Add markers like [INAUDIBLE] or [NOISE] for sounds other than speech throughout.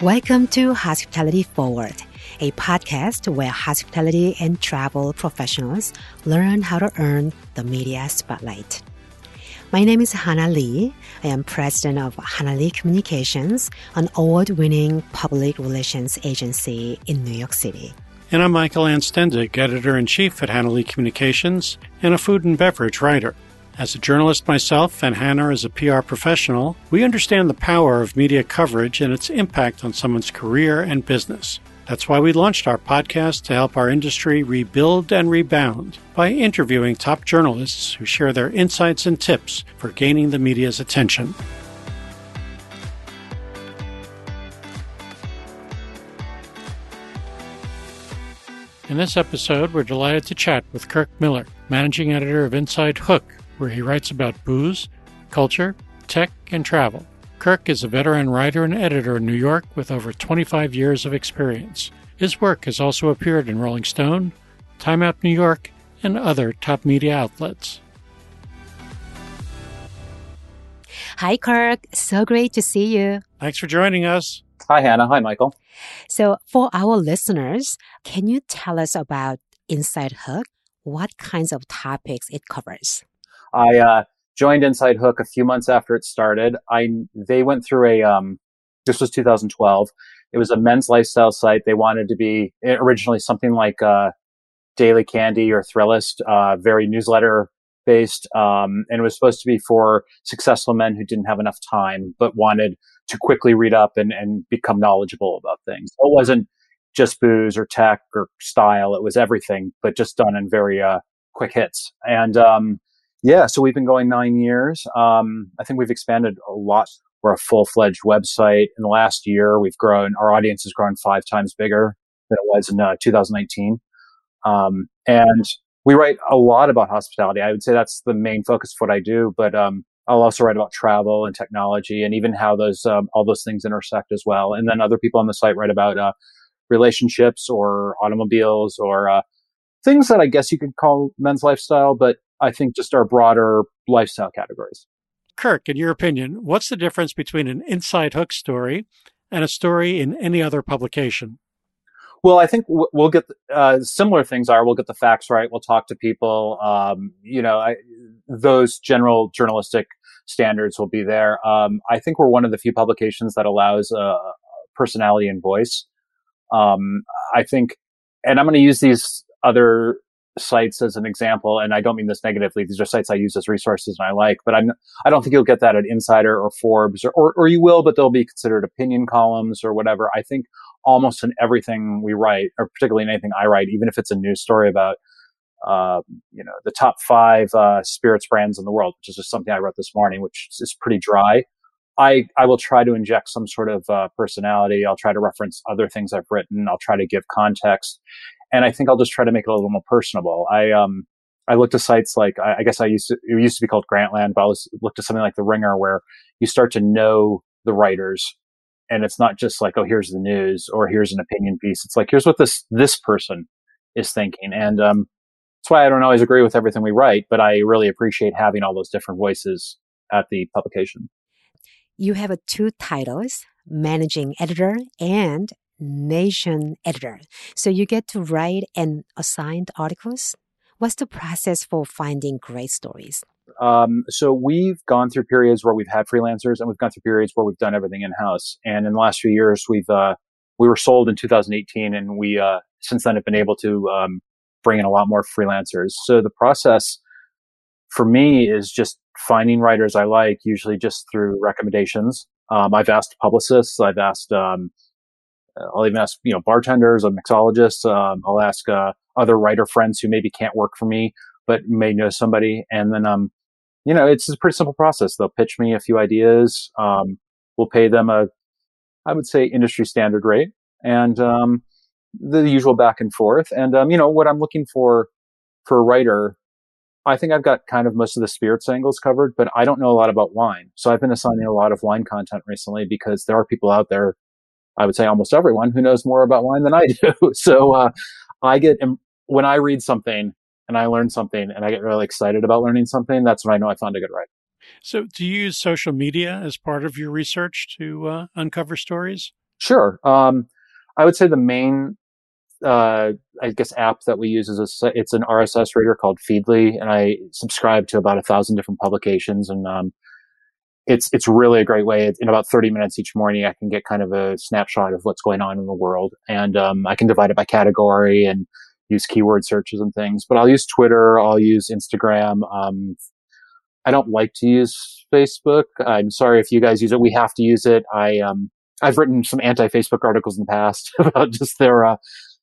Welcome to Hospitality Forward, a podcast where hospitality and travel professionals learn how to earn the media spotlight. My name is Hannah Lee. I am president of Hannah Lee Communications, an award winning public relations agency in New York City. And I'm Michael Anstendig, editor in chief at Hannah Lee Communications and a food and beverage writer. As a journalist myself and Hannah as a PR professional, we understand the power of media coverage and its impact on someone's career and business. That's why we launched our podcast to help our industry rebuild and rebound by interviewing top journalists who share their insights and tips for gaining the media's attention. In this episode, we're delighted to chat with Kirk Miller, managing editor of Inside Hook, where he writes about booze, culture, tech, and travel. Kirk is a veteran writer and editor in New York with over 25 years of experience. His work has also appeared in Rolling Stone, Time Out New York, and other top media outlets. Hi, Kirk. So great to see you. Thanks for joining us. Hi, Hannah. Hi, Michael. So, for our listeners, can you tell us about Inside Hook? What kinds of topics it covers? I uh, joined Inside Hook a few months after it started. I they went through a um, this was 2012. It was a men's lifestyle site. They wanted to be eh, originally something like uh, Daily Candy or Thrillist, uh, very newsletter based, um, and it was supposed to be for successful men who didn't have enough time but wanted to quickly read up and, and become knowledgeable about things. So it wasn't just booze or tech or style; it was everything, but just done in very uh, quick hits. And um, yeah, so we've been going nine years. Um, I think we've expanded a lot. We're a full fledged website. In the last year, we've grown, our audience has grown five times bigger than it was in uh, 2019. Um, and we write a lot about hospitality. I would say that's the main focus of what I do, but, um, I'll also write about travel and technology and even how those, um, all those things intersect as well. And then other people on the site write about, uh, relationships or automobiles or, uh, things that I guess you could call men's lifestyle, but I think just our broader lifestyle categories. Kirk, in your opinion, what's the difference between an inside hook story and a story in any other publication? Well, I think we'll get uh, similar things are we'll get the facts right. We'll talk to people. Um, you know, I, those general journalistic standards will be there. Um, I think we're one of the few publications that allows uh, personality and voice. Um, I think, and I'm going to use these other sites as an example, and I don't mean this negatively. These are sites I use as resources and I like, but I'm, I don't think you'll get that at Insider or Forbes or, or, or you will, but they'll be considered opinion columns or whatever. I think almost in everything we write, or particularly in anything I write, even if it's a news story about, uh, you know, the top five uh, spirits brands in the world, which is just something I wrote this morning, which is pretty dry. I, I will try to inject some sort of uh, personality. I'll try to reference other things I've written. I'll try to give context and I think I'll just try to make it a little more personable. I um I looked at sites like I, I guess I used to it used to be called Grantland, but I was looked at something like The Ringer where you start to know the writers, and it's not just like oh here's the news or here's an opinion piece. It's like here's what this this person is thinking, and um that's why I don't always agree with everything we write, but I really appreciate having all those different voices at the publication. You have two titles, managing editor and nation editor. So you get to write and assign articles. What's the process for finding great stories? Um, so we've gone through periods where we've had freelancers and we've gone through periods where we've done everything in house. And in the last few years, we've, uh, we were sold in 2018 and we, uh, since then have been able to, um, bring in a lot more freelancers. So the process for me is just finding writers I like, usually just through recommendations. Um, I've asked publicists, I've asked, um, I'll even ask, you know, bartenders or mixologists. Um, I'll ask uh, other writer friends who maybe can't work for me, but may know somebody. And then, um, you know, it's a pretty simple process. They'll pitch me a few ideas. Um, we'll pay them a, I would say, industry standard rate, and um, the usual back and forth. And um, you know, what I'm looking for for a writer, I think I've got kind of most of the spirits angles covered, but I don't know a lot about wine. So I've been assigning a lot of wine content recently because there are people out there I would say almost everyone who knows more about wine than I [LAUGHS] do. so uh, I get when I read something and I learn something and I get really excited about learning something. That's when I know I found a good write. So, do you use social media as part of your research to uh, uncover stories? Sure. Um, I would say the main, uh, I guess, app that we use is a, it's an RSS reader called Feedly, and I subscribe to about a thousand different publications, and um, it's it's really a great way. In about thirty minutes each morning, I can get kind of a snapshot of what's going on in the world, and um, I can divide it by category and use keyword searches and things. But I'll use Twitter, I'll use Instagram. Um, I don't like to use Facebook. I'm sorry if you guys use it. We have to use it. I um, I've written some anti-Facebook articles in the past [LAUGHS] about just their, uh,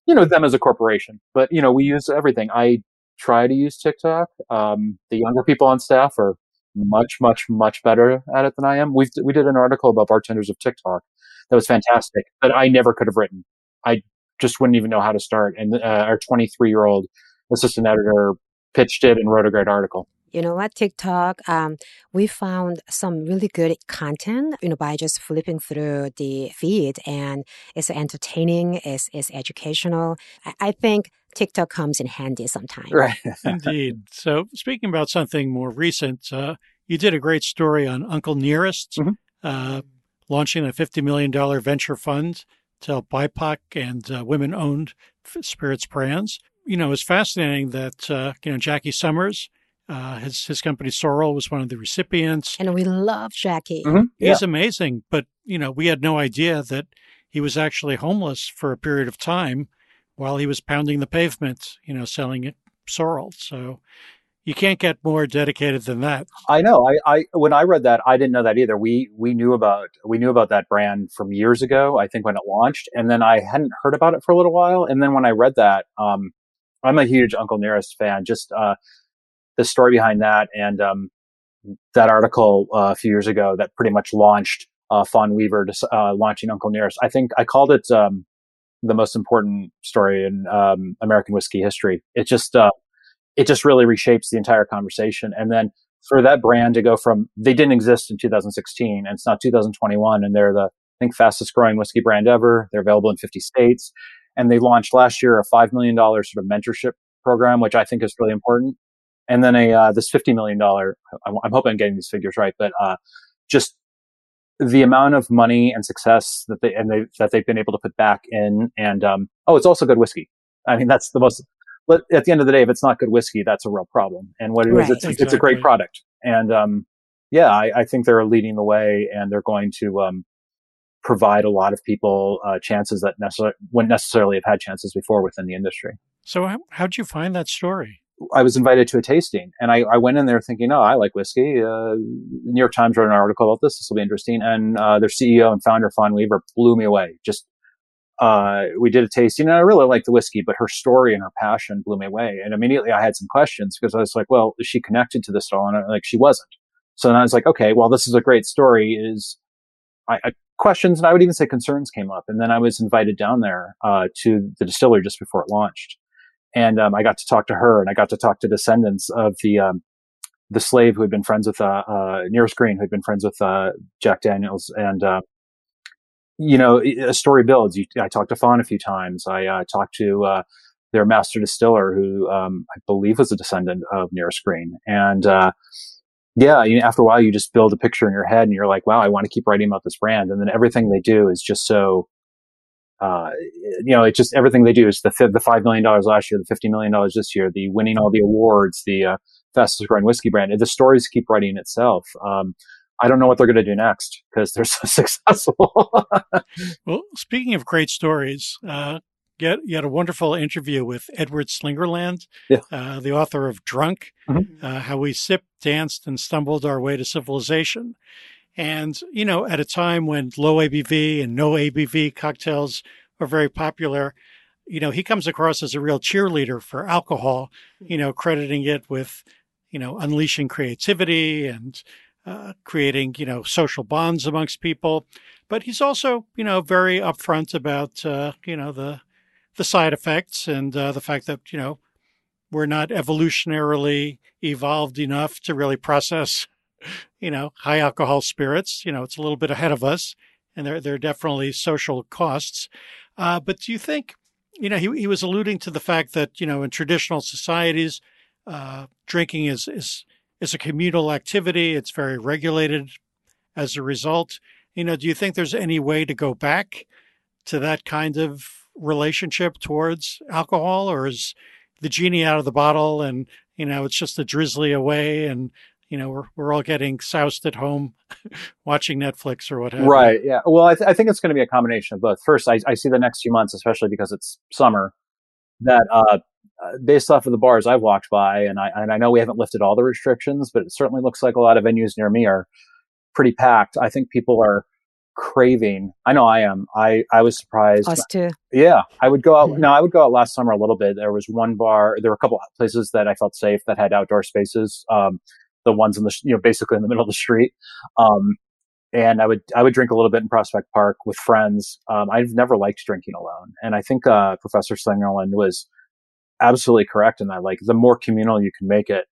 you know, them as a corporation. But you know, we use everything. I try to use TikTok. Um, the younger people on staff are much, much, much better at it than I am. We we did an article about bartenders of TikTok that was fantastic that I never could have written. I just wouldn't even know how to start. And uh, our 23 year old assistant editor pitched it and wrote a great article you know what tiktok um, we found some really good content you know by just flipping through the feed and it's entertaining it's, it's educational I, I think tiktok comes in handy sometimes right [LAUGHS] indeed so speaking about something more recent uh, you did a great story on uncle nearest mm-hmm. uh, launching a $50 million venture fund to help bipoc and uh, women-owned spirits brands you know, it's fascinating that, uh, you know, Jackie Summers, uh, his his company Sorel was one of the recipients, and we love Jackie. Mm-hmm. Yeah. He's amazing, but you know we had no idea that he was actually homeless for a period of time while he was pounding the pavement, you know, selling it Sorel. So you can't get more dedicated than that. I know. I, I when I read that, I didn't know that either. We we knew about we knew about that brand from years ago. I think when it launched, and then I hadn't heard about it for a little while. And then when I read that, um, I'm a huge Uncle Nearest fan. Just uh, the story behind that and um, that article uh, a few years ago that pretty much launched uh, Fawn Weaver to, uh, launching Uncle Nearest. I think I called it um, the most important story in um, American whiskey history. It just uh, it just really reshapes the entire conversation. And then for that brand to go from they didn't exist in 2016 and it's not 2021 and they're the I think fastest growing whiskey brand ever. They're available in 50 states. And they launched last year a $5 million sort of mentorship program, which I think is really important and then a uh, this fifty million dollar. I'm hoping I'm getting these figures right, but uh, just the amount of money and success that they and they that they've been able to put back in, and um, oh, it's also good whiskey. I mean, that's the most. But at the end of the day, if it's not good whiskey, that's a real problem. And what it right, is, it's, exactly. it's a great product. And um, yeah, I, I, think they're leading the way, and they're going to um, provide a lot of people uh, chances that necessarily wouldn't necessarily have had chances before within the industry. So, how, how'd you find that story? I was invited to a tasting and I, I went in there thinking, oh, I like whiskey. Uh, New York Times wrote an article about this. This will be interesting. And, uh, their CEO and founder, Fawn Weaver, blew me away. Just, uh, we did a tasting and I really liked the whiskey, but her story and her passion blew me away. And immediately I had some questions because I was like, well, is she connected to this at all? And I'm like, she wasn't. So then I was like, okay, well, this is a great story. Is I, I questions and I would even say concerns came up. And then I was invited down there, uh, to the distillery just before it launched and um, I got to talk to her, and I got to talk to descendants of the um, the slave who had been friends with uh, uh, Nearest Green, who had been friends with uh, Jack Daniels, and uh, you know, a story builds. You, I talked to Fawn a few times. I uh, talked to uh, their master distiller, who um, I believe was a descendant of Nearest Green, and yeah, you know, after a while, you just build a picture in your head, and you're like, wow, I want to keep writing about this brand, and then everything they do is just so uh, you know, it's just everything they do is the the five million dollars last year, the fifty million dollars this year, the winning all the awards, the uh, fastest growing whiskey brand. The stories keep writing itself. Um, I don't know what they're going to do next because they're so [LAUGHS] successful. well, speaking of great stories, uh, you, had, you had a wonderful interview with Edward Slingerland, yeah. uh, the author of Drunk, mm-hmm. uh, How We Sipped, Danced, and Stumbled Our Way to Civilization. And, you know, at a time when low ABV and no ABV cocktails are very popular, you know, he comes across as a real cheerleader for alcohol, you know, crediting it with, you know, unleashing creativity and uh, creating, you know, social bonds amongst people. But he's also, you know, very upfront about, uh, you know, the the side effects and uh, the fact that, you know, we're not evolutionarily evolved enough to really process you know, high alcohol spirits. You know, it's a little bit ahead of us, and there there are definitely social costs. Uh, but do you think, you know, he he was alluding to the fact that you know in traditional societies, uh, drinking is is is a communal activity. It's very regulated. As a result, you know, do you think there's any way to go back to that kind of relationship towards alcohol, or is the genie out of the bottle and you know it's just a Drizly away and you know we're we're all getting soused at home [LAUGHS] watching Netflix or whatever. Right. Yeah. Well, I, th- I think it's going to be a combination of both. First, I, I see the next few months, especially because it's summer, that uh, uh, based off of the bars I've walked by, and I and I know we haven't lifted all the restrictions, but it certainly looks like a lot of venues near me are pretty packed. I think people are craving. I know I am. I I was surprised. Us too. Yeah, I would go out. Mhm. No, I would go out last summer a little bit. There was one bar. There were a couple places that I felt safe that had outdoor spaces. Um, the ones in the you know basically in the middle of the street. Um, and I would I would drink a little bit in Prospect Park with friends. Um, I've never liked drinking alone, and I think uh, Professor Slingerland was absolutely correct in that. Like the more communal you can make it,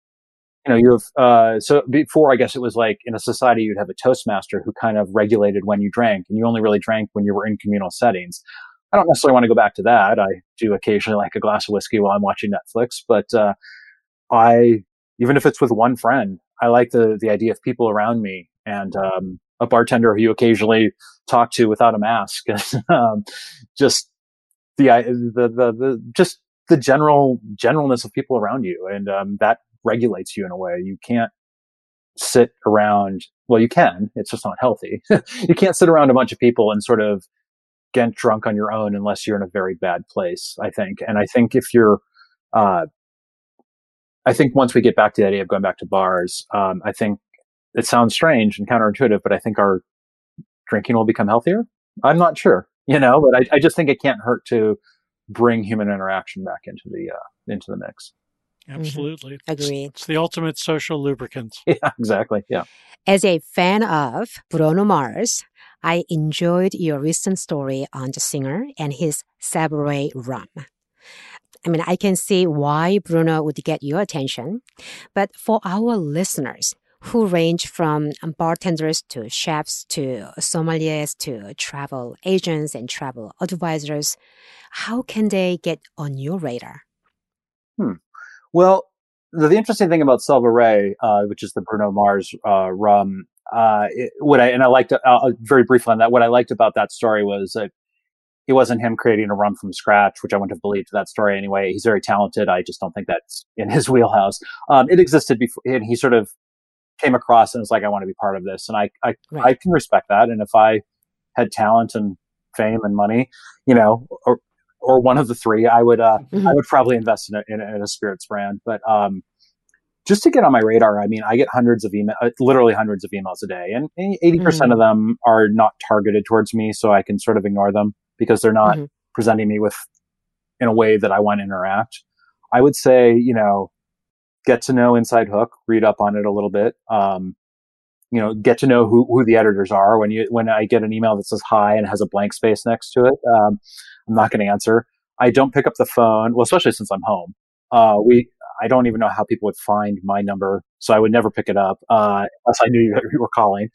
you know, you have uh, so before I guess it was like in a society you'd have a toastmaster who kind of regulated when you drank, and you only really drank when you were in communal settings. I don't necessarily want to go back to that. I do occasionally like a glass of whiskey while I'm watching Netflix, but uh, I even if it's with one friend, I like the the idea of people around me and um, a bartender who you occasionally talk to without a mask. [LAUGHS] um, just the, the the the just the general generalness of people around you, and um, that regulates you in a way you can't sit around. Well, you can. It's just not healthy. [LAUGHS] you can't sit around a bunch of people and sort of get drunk on your own unless you're in a very bad place. I think, and I think if you're uh, I think once we get back to the idea of going back to bars, um, I think it sounds strange and counterintuitive, but I think our drinking will become healthier. I'm not sure, you know, but I, I just think it can't hurt to bring human interaction back into the uh, into the mix. Absolutely. It's- Agreed. It's the ultimate social lubricant. [LAUGHS] Yeah, exactly. Yeah. As a fan of Bruno Mars, I enjoyed your recent story on the singer and his Sabre rum. I mean, I can see why Bruno would get your attention, but for our listeners who range from bartenders to chefs to sommeliers to travel agents and travel advisors, how can they get on your radar? Well, the, the interesting thing about Selva Ray, uh, which is the Bruno Mars uh, rum, uh, it, what I and I liked uh, very briefly on that. What I liked about that story was that it wasn't him creating a run from scratch, which I wouldn't have believed that story anyway. He's very talented. I just don't think that's in his [LAUGHS] wheelhouse. Um, it existed before, and he sort of came across and was like, "I want to be part of this," and I I, I can respect that. And if I had talent and fame and money, you know, or or one of the three, I would uh, Mhm. I would probably invest in a, in a, in a spirits brand. But um, just to get on my radar, I mean, I get hundreds of email, uh, literally hundreds of emails a day, and eighty percent of them are not targeted towards me, so I can sort of ignore them because they're not Mhm. presenting me with in a way that I want to interact. I would say, you know, get to know Inside Hook, read up on it a little bit. Um, you know, get to know who, who the editors are. When you when I get an email that says hi and has a blank space next to it, um, I'm not going to answer. I don't pick up the phone, well, especially since I'm home. Uh, we I don't even know how people would find my number, so I would never pick it up uh, unless I knew you, you were calling.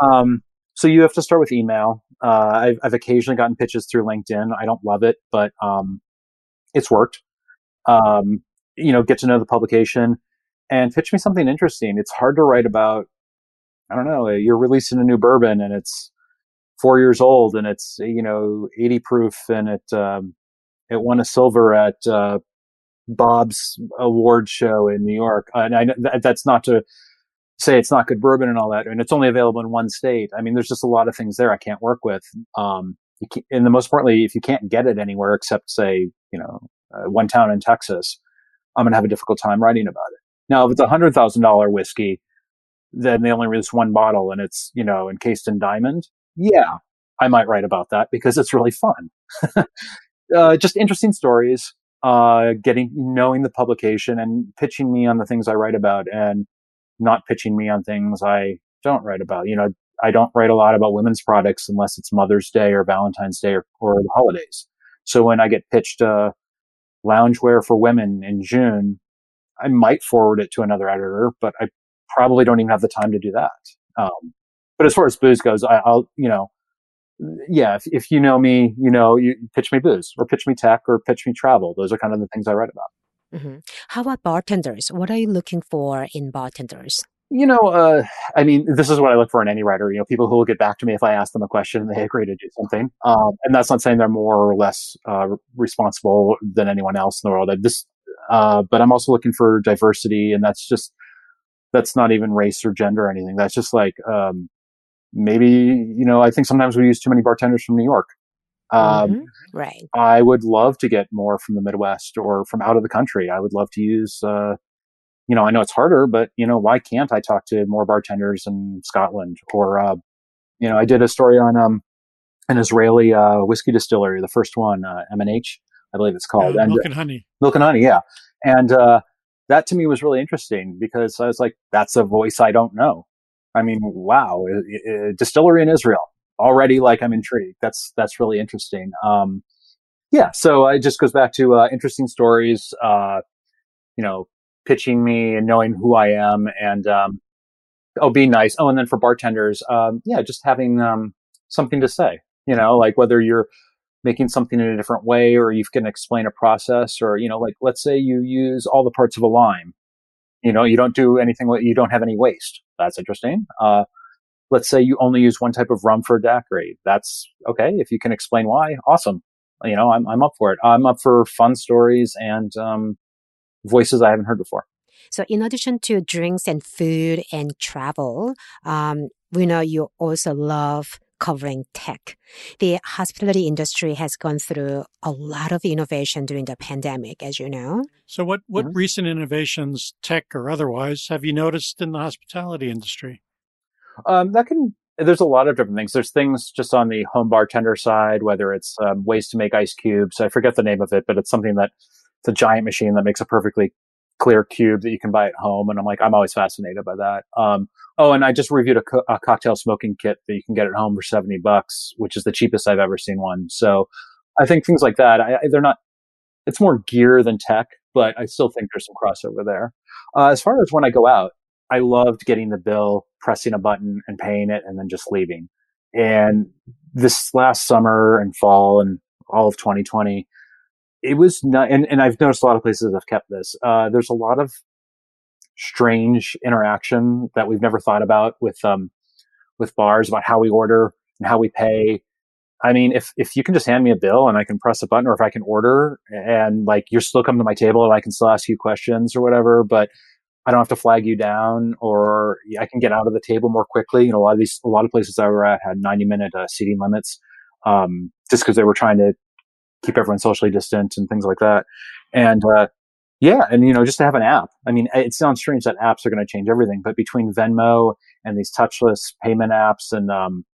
Um, so you have to start with email. Uh, I've, I've occasionally gotten pitches through LinkedIn. I don't love it, but um, it's worked. Um, you know, get to know the publication and pitch me something interesting. It's hard to write about. I don't know. You're releasing a new bourbon and it's four years old and it's you know 80 proof and it um, it won a silver at uh, Bob's award show in New York. And I that, that's not to say it's not good bourbon and all that, and it's only available in one state. I mean, there's just a lot of things there I can't work with. Um, and the most importantly, if you can't get it anywhere except say, you know, uh, one town in Texas, I'm gonna have a difficult time writing about it. Now, if it's a hundred thousand dollar whiskey, then they only release one bottle and it's you know encased in diamond. Yeah, I might write about that because it's really fun. [LAUGHS] uh, just interesting stories. Uh, getting knowing the publication and pitching me on the things I write about and not pitching me on things I don't write about. You know, I don't write a lot about women's products unless it's Mother's Day or Valentine's Day or, or the holidays. So when I get pitched uh, loungewear for women in June, I might forward it to another editor, but I probably don't even have the time to do that. Um, but as far as booze goes, I, I'll, you know, yeah, if, if you know me, you know, you pitch me booze or pitch me tech or pitch me travel. Those are kind of the things I write about. Hmm How about bartenders? What are you looking for in bartenders? You know, uh, I mean, this is what I look for in any writer. You know, people who will get back to me if I ask them a question and they agree to do something. Um, and that's not saying they're more or less uh, responsible than anyone else in the world. I just, uh, but I'm also looking for diversity, and that's just that's not even race or gender or anything. That's just like um, maybe you know. I think sometimes we use too many bartenders from New York. Um, Mhm. Right. I would love to get more from the Midwest or from out of the country. I would love to use, uh, you know, I know it's harder, but you know, why can't I talk to more bartenders in Scotland? Or, uh, you know, I did a story on um, an Israeli uh, whiskey distillery, the first one, uh, M&H, I believe it's called, Uh, and milk and honey. Milk and Honey, yeah. And uh, that to me was really interesting because I was like, that's a voice I don't know. I mean, wow, a, a distillery in Israel already. Like, I'm intrigued. That's that's really interesting. Um, yeah, so it just goes back to uh, interesting stories. Uh, you know, pitching me and knowing who I am, and um, oh, be nice. Oh, and then for bartenders, um, yeah, just having um, something to say. You know, like whether you're making something in a different way or you can explain a process or you know like let's say you use all the parts of a lime you know you don't do anything you don't have any waste that's interesting uh, let's say you only use one type of rum for a daiquiri that's okay if you can explain why awesome you know i'm, I'm up for it i'm up for fun stories and um, voices i haven't heard before So, in addition to drinks and food and travel, um, we know you also love covering tech. The hospitality industry has gone through a lot of innovation during the pandemic, as you know. So, what, what Mhm. recent innovations, tech or otherwise, have you noticed in the hospitality industry? Um, that can. There's a lot of different things. There's things just on the home bartender side, whether it's um, ways to make ice cubes. I forget the name of it, but it's something that it's a giant machine that makes a perfectly clear cube that you can buy at home. And I'm like, I'm always fascinated by that. Um, oh, and I just reviewed a, co- a cocktail smoking kit that you can get at home for 70 bucks, which is the cheapest I've ever seen one. So I think things like that, I, they're not, it's more gear than tech, but I still think there's some crossover there. Uh, as far as when I go out, I loved getting the bill, pressing a button and paying it and then just leaving. And this last summer and fall and all of 2020, it was not, and, and I've noticed a lot of places have kept this. Uh, there's a lot of strange interaction that we've never thought about with, um, with bars about how we order and how we pay. I mean, if, if you can just hand me a bill and I can press a button or if I can order and like you're still coming to my table and I can still ask you questions or whatever, but I don't have to flag you down or I can get out of the table more quickly. You know, a lot of these, a lot of places I were at had 90 minute uh, seating limits, um, just because they were trying to keep everyone socially distant and things like that. And, uh, yeah. And, you know, just to have an app. I mean, it sounds strange that apps are going to change everything, but between Venmo and these touchless payment apps and, um,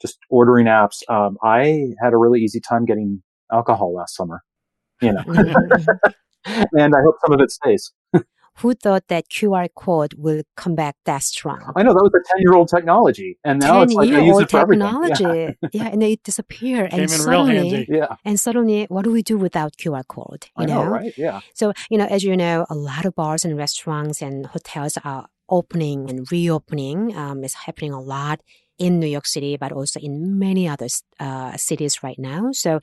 just ordering apps, um, I had a really easy time getting alcohol last summer, you know, [LAUGHS] [LAUGHS] and I hope some of it stays. Who thought that QR code will come back that strong? I know that was a 10 year old technology. And now it's like I use it for everything. technology, [LAUGHS] yeah. and then it disappeared, Came and in real suddenly, handy. Yeah. yeah. and suddenly, what do we do without QR code? You I know, right? Yeah. So, you know, as you know, a lot of bars and restaurants and hotels are opening and reopening. Um, it's happening a lot in New York City, but also in many other uh, cities right now. So,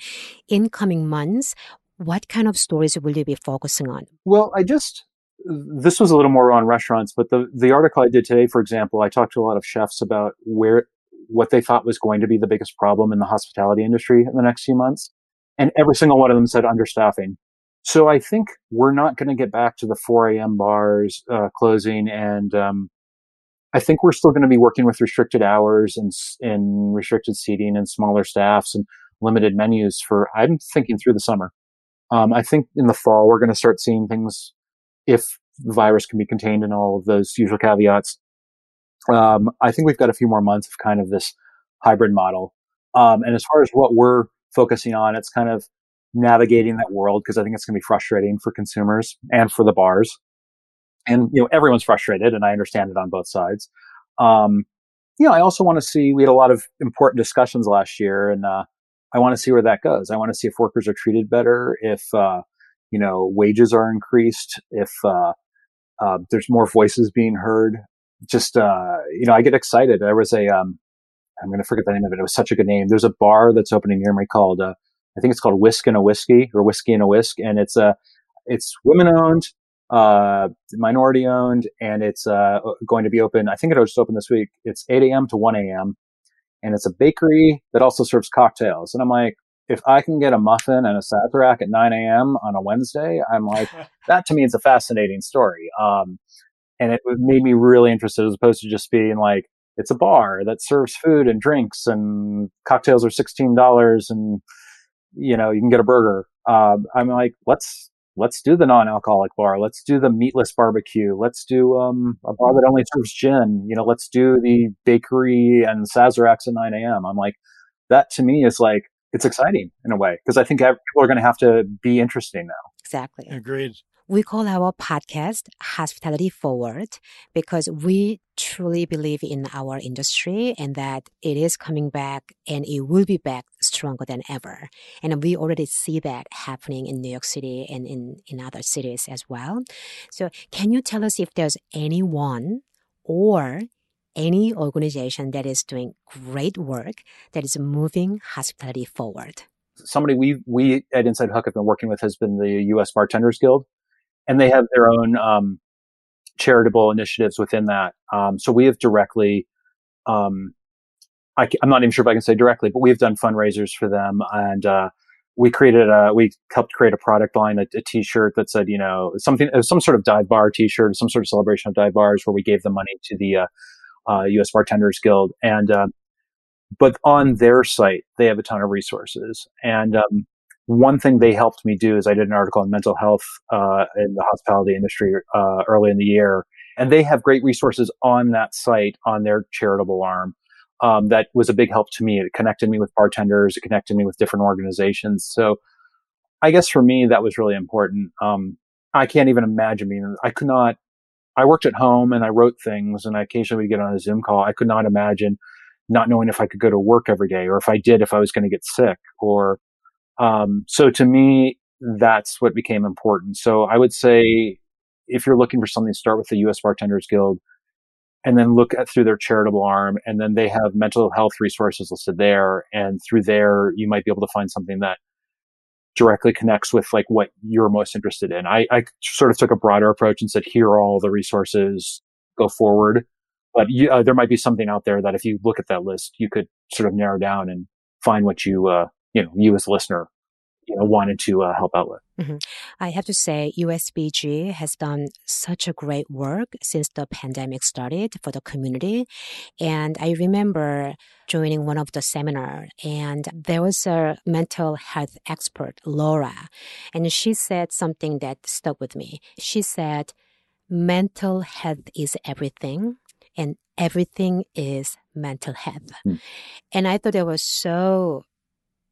in coming months, what kind of stories will you be focusing on? Well, I just, this was a little more on restaurants, but the, the article I did today, for example, I talked to a lot of chefs about where, what they thought was going to be the biggest problem in the hospitality industry in the next few months. And every single one of them said understaffing. So I think we're not going to get back to the 4 a.m. bars uh, closing, and um, I think we're still going to be working with restricted hours and and restricted seating and smaller staffs and limited menus for. I'm thinking through the summer. Um, I think in the fall we're going to start seeing things if the virus can be contained and all of those usual caveats. Um, I think we've got a few more months of kind of this hybrid model. Um, and as far as what we're focusing on, it's kind of navigating that world because I think it's going to be frustrating for consumers and for the bars. And, you know, everyone's frustrated and I understand it on both sides. Um, you know, I also want to see, we had a lot of important discussions last year and, uh, I want to see where that goes. I want to see if workers are treated better, if, uh, you know, wages are increased, if, uh, uh, there's more voices being heard. Just, uh, you know, I get excited. There was a, um, I'm going to forget the name of it. It was such a good name. There's a bar that's opening near me called, uh, I think it's called Whisk and a Whiskey or Whiskey and a Whisk. And it's, uh, it's women owned. uh, minority owned, and it's uh, going to be open. I think it'll just open this week. It's 8 a.m. to 1 a.m. and it's a bakery that also serves cocktails. And I'm like, if I can get a muffin and a Sazerac at 9 a.m. on a Wednesday, I'm like, [LAUGHS] that to me is a fascinating story. Um, and it made me really interested as opposed to just being like, it's a bar that serves food and drinks and cocktails are $16 and, you know, you can get a burger. Uh, I'm like, let's let's do the non-alcoholic bar. Let's do the meatless barbecue. Let's do um, a bar that only serves gin. You know, let's do the bakery and Sazeracs at 9 a.m. I'm like, that to me is like, it's exciting in a way because I think people are going to have to be interesting now. Exactly. Agreed. We call our podcast Hospitality Forward because we truly believe in our industry and that it is coming back and it will be back stronger than ever. And we already see that happening in New York City and in, in other cities as well. So can you tell us if there's anyone or any organization that is doing great work that is moving hospitality forward? Somebody we we at Inside Hook have been working with has been the U.S. Bartenders Guild and they have their own um, charitable initiatives within that. Um, so we have directly, um, I, am not even sure if I can say directly, but we've done fundraisers for them, and uh, we created a, we helped create a product line, a a T-shirt that said, you know, something, some sort of dive bar T-shirt, some sort of celebration of dive bars, where we gave the money to the uh, uh, U.S. Bartenders Guild, and uh, but on their site they have a ton of resources, and um, one thing they helped me do is I did an article on mental health uh, in the hospitality industry uh, early in the year, and they have great resources on that site on their charitable arm. Um, that was a big help to me. It connected me with bartenders. It connected me with different organizations. So, I guess for me that was really important. Um, I can't even imagine being. I could not. I worked at home and I wrote things, and I occasionally would get on a Zoom call. I could not imagine not knowing if I could go to work every day, or if I did, if I was going to get sick, or um, so to me, that's what became important. So I would say if you're looking for something, start with the U.S. Bartenders Guild and then look at through their charitable arm. And then they have mental health resources listed there. And through there, you might be able to find something that directly connects with like what you're most interested in. I, I sort of took a broader approach and said, here are all the resources, go forward. But you, uh, there might be something out there that if you look at that list, you could sort of narrow down and find what you, uh, you know, you as a listener, you know, wanted to uh, help out with. Mm-hmm. I have to say, USBG has done such a great work since the pandemic started for the community. And I remember joining one of the seminar and there was a mental health expert, Laura, and she said something that stuck with me. She said, mental health is everything and everything is mental health. Mm. And I thought it was so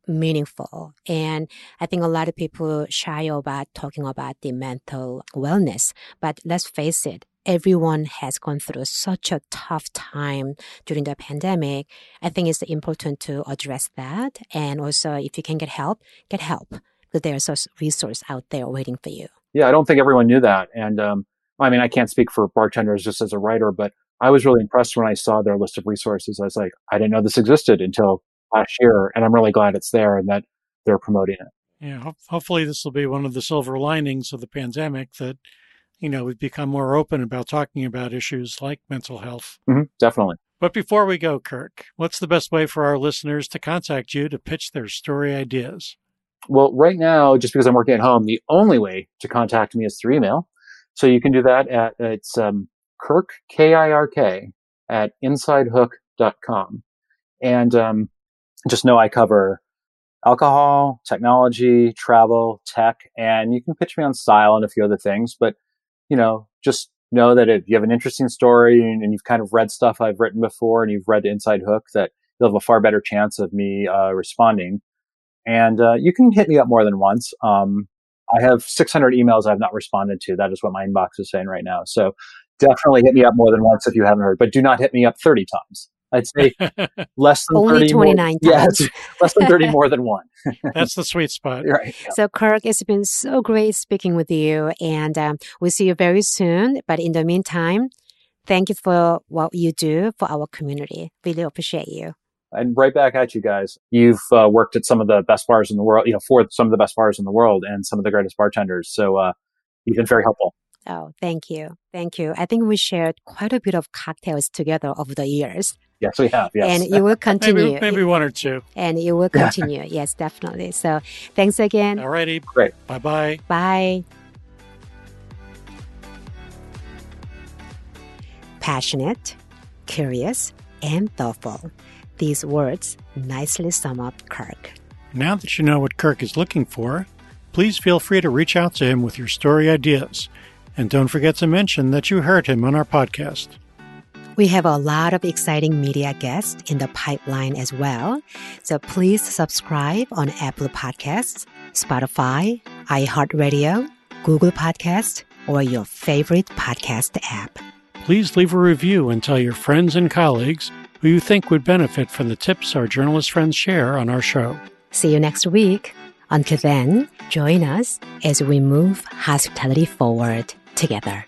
meaningful. And I think a lot of people shy about talking about the mental wellness. But let's face it, everyone has gone through such a tough time during the pandemic. I think it's important to address that. And also, if you can get help, get help because there's a resource out there waiting for you. Yeah, I don't think everyone knew that. And um, I mean, I can't speak for bartenders just as a writer, but I was really impressed when I saw their list of resources. I was like, I didn't know this existed until last year, and I'm really glad it's there and that they're promoting it. Yeah, ho- hopefully this will be one of the silver linings of the pandemic that you know we've become more open about talking about issues like mental health. Mm-hmm, definitely. But before we go, Kirk, what's the best way for our listeners to contact you to pitch their story ideas? Well, right now, just because I'm working at home, the only way to contact me is through email. So you can do that at it's um, Kirk K I R K at insidehook.com. And um, just know I cover alcohol, technology, travel, tech, and you can pitch me on style and a few other things. But, you know, just know that if you have an interesting story and, you've kind of read stuff I've written before and you've read Inside Hook, that you'll have a far better chance of me uh, responding. And uh, you can hit me up more than once. Um, I have 600 emails I've not responded to. That is what my inbox is saying right now. So definitely hit me up more than once if you haven't heard, but do not hit me up 30 times. I'd say [LAUGHS] less than only 30 29 more, times. Yeah, [LAUGHS] less than 30 [LAUGHS] more than one. That's the sweet spot. Right. Yeah. So, Kirk, it's been so great speaking with you, and um, we'll see you very soon. But in the meantime, thank you for what you do for our community. Really appreciate you. And right back at you guys. You've uh, worked at some of the best bars in the world, you know, for some of the best bars in the world and some of the greatest bartenders. So, uh, you've been very helpful. Oh, thank you. Thank you. I think we shared quite a bit of cocktails together over the years. Yes, we have. Yes. And it will [LAUGHS] continue. maybe, maybe one or two. And it will continue. yes, definitely. So thanks again. Alrighty. Great. Bye bye. Bye. Passionate, curious, and thoughtful. These words nicely sum up Kirk. Now that you know what Kirk is looking for, please feel free to reach out to him with your story ideas. And don't forget to mention that you heard him on our podcast. We have a lot of exciting media guests in the pipeline as well. So please subscribe on Apple Podcasts, Spotify, iHeartRadio, Google Podcasts, or your favorite podcast app. Please leave a review and tell your friends and colleagues who you think would benefit from the tips our journalist friends share on our show. See you next week. Until then, join us as we move hospitality forward together.